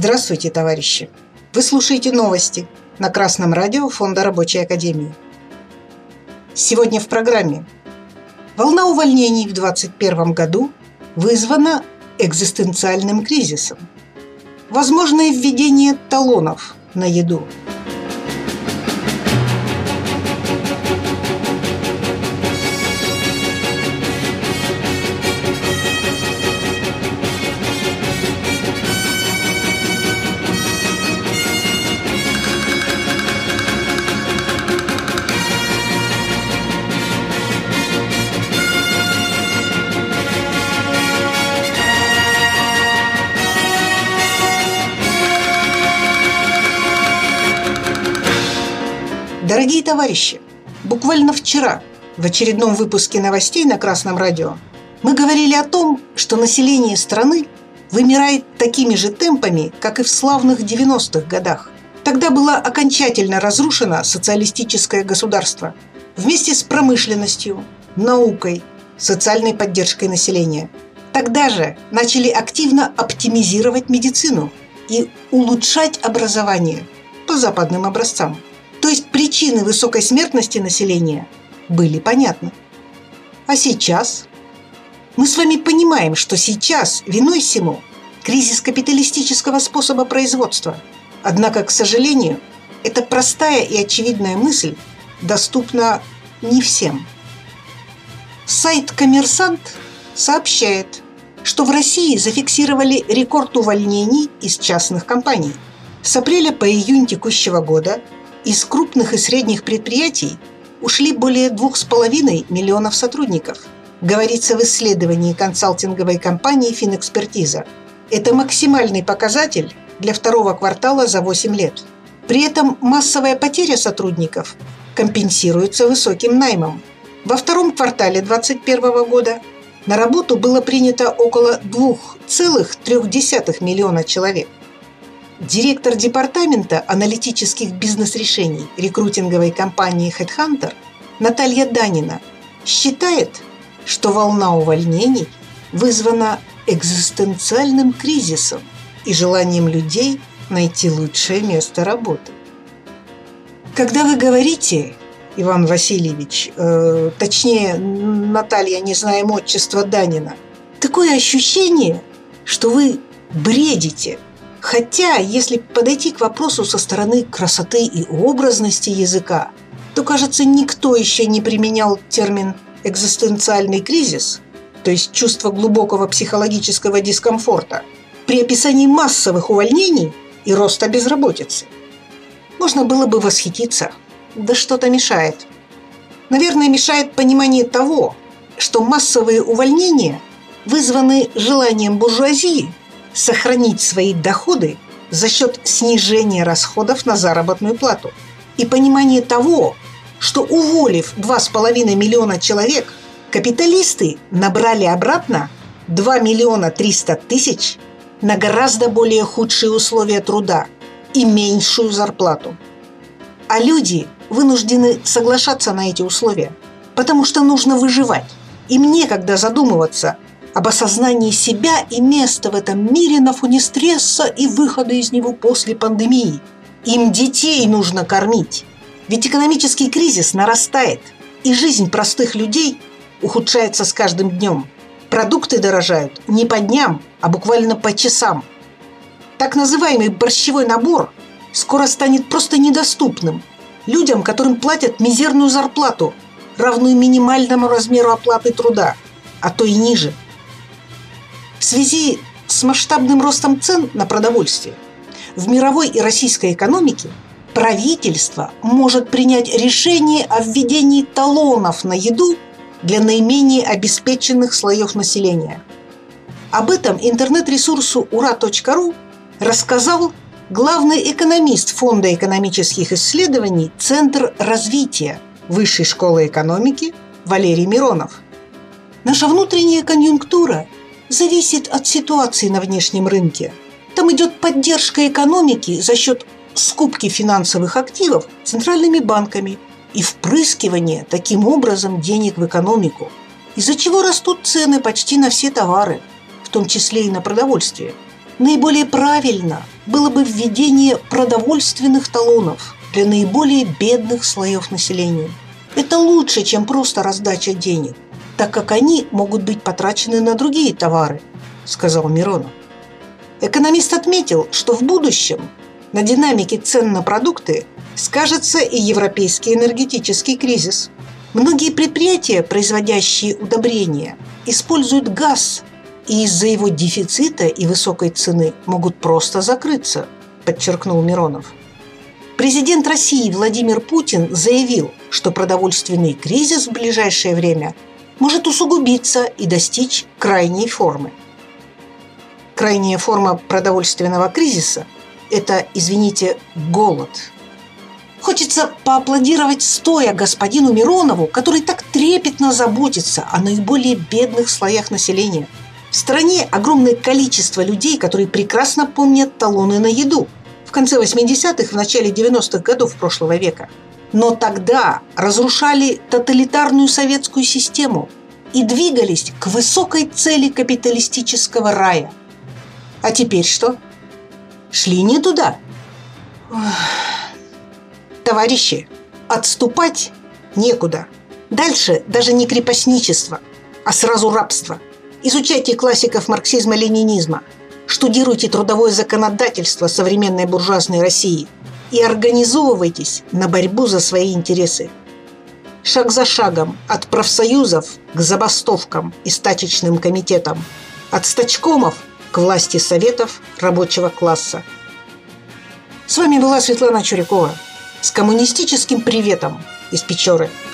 Здравствуйте, товарищи! Вы слушаете новости на Красном радио Фонда Рабочей Академии. Сегодня в программе. Волна увольнений в 2021 году вызвана экзистенциальным кризисом. Возможное введение талонов на еду – Дорогие товарищи, буквально вчера в очередном выпуске новостей на Красном радио мы говорили о том, что население страны вымирает такими же темпами, как и в славных 90-х годах. Тогда было окончательно разрушено социалистическое государство вместе с промышленностью, наукой, социальной поддержкой населения. Тогда же начали активно оптимизировать медицину и улучшать образование по западным образцам – то есть причины высокой смертности населения были понятны. А сейчас? Мы с вами понимаем, что сейчас виной всему кризис капиталистического способа производства. Однако, к сожалению, эта простая и очевидная мысль доступна не всем. Сайт «Коммерсант» сообщает, что в России зафиксировали рекорд увольнений из частных компаний. С апреля по июнь текущего года – из крупных и средних предприятий ушли более 2,5 миллионов сотрудников, говорится в исследовании консалтинговой компании «Финэкспертиза». Это максимальный показатель для второго квартала за 8 лет. При этом массовая потеря сотрудников компенсируется высоким наймом. Во втором квартале 2021 года на работу было принято около 2,3 миллиона человек. Директор департамента аналитических бизнес-решений рекрутинговой компании HeadHunter Наталья Данина считает, что волна увольнений вызвана экзистенциальным кризисом и желанием людей найти лучшее место работы. Когда вы говорите, Иван Васильевич, э, точнее, Наталья, не знаем отчества Данина, такое ощущение, что вы бредите – Хотя, если подойти к вопросу со стороны красоты и образности языка, то, кажется, никто еще не применял термин «экзистенциальный кризис», то есть чувство глубокого психологического дискомфорта, при описании массовых увольнений и роста безработицы. Можно было бы восхититься, да что-то мешает. Наверное, мешает понимание того, что массовые увольнения вызваны желанием буржуазии сохранить свои доходы за счет снижения расходов на заработную плату и понимание того, что уволив 2,5 миллиона человек, капиталисты набрали обратно 2 миллиона 300 тысяч на гораздо более худшие условия труда и меньшую зарплату. А люди вынуждены соглашаться на эти условия, потому что нужно выживать. Им некогда задумываться – об осознании себя и места в этом мире на фоне стресса и выхода из него после пандемии. Им детей нужно кормить. Ведь экономический кризис нарастает, и жизнь простых людей ухудшается с каждым днем. Продукты дорожают не по дням, а буквально по часам. Так называемый борщевой набор скоро станет просто недоступным людям, которым платят мизерную зарплату, равную минимальному размеру оплаты труда, а то и ниже – в связи с масштабным ростом цен на продовольствие в мировой и российской экономике правительство может принять решение о введении талонов на еду для наименее обеспеченных слоев населения. Об этом интернет-ресурсу ура.ру рассказал главный экономист Фонда экономических исследований Центр развития Высшей школы экономики Валерий Миронов. Наша внутренняя конъюнктура зависит от ситуации на внешнем рынке. Там идет поддержка экономики за счет скупки финансовых активов центральными банками и впрыскивание таким образом денег в экономику, из-за чего растут цены почти на все товары, в том числе и на продовольствие. Наиболее правильно было бы введение продовольственных талонов для наиболее бедных слоев населения. Это лучше, чем просто раздача денег, так как они могут быть потрачены на другие товары, сказал Миронов. Экономист отметил, что в будущем на динамике цен на продукты скажется и европейский энергетический кризис. Многие предприятия, производящие удобрения, используют газ, и из-за его дефицита и высокой цены могут просто закрыться, подчеркнул Миронов. Президент России Владимир Путин заявил, что продовольственный кризис в ближайшее время может усугубиться и достичь крайней формы. Крайняя форма продовольственного кризиса – это, извините, голод – Хочется поаплодировать стоя господину Миронову, который так трепетно заботится о наиболее бедных слоях населения. В стране огромное количество людей, которые прекрасно помнят талоны на еду в конце 80-х, в начале 90-х годов прошлого века. Но тогда разрушали тоталитарную советскую систему и двигались к высокой цели капиталистического рая. А теперь что? Шли не туда. Товарищи, отступать некуда. Дальше даже не крепостничество, а сразу рабство. Изучайте классиков марксизма-ленинизма, штудируйте трудовое законодательство современной буржуазной России и организовывайтесь на борьбу за свои интересы. Шаг за шагом от профсоюзов к забастовкам и стачечным комитетам, от стачкомов к власти советов рабочего класса. С вами была Светлана Чурякова – с коммунистическим приветом из Печоры –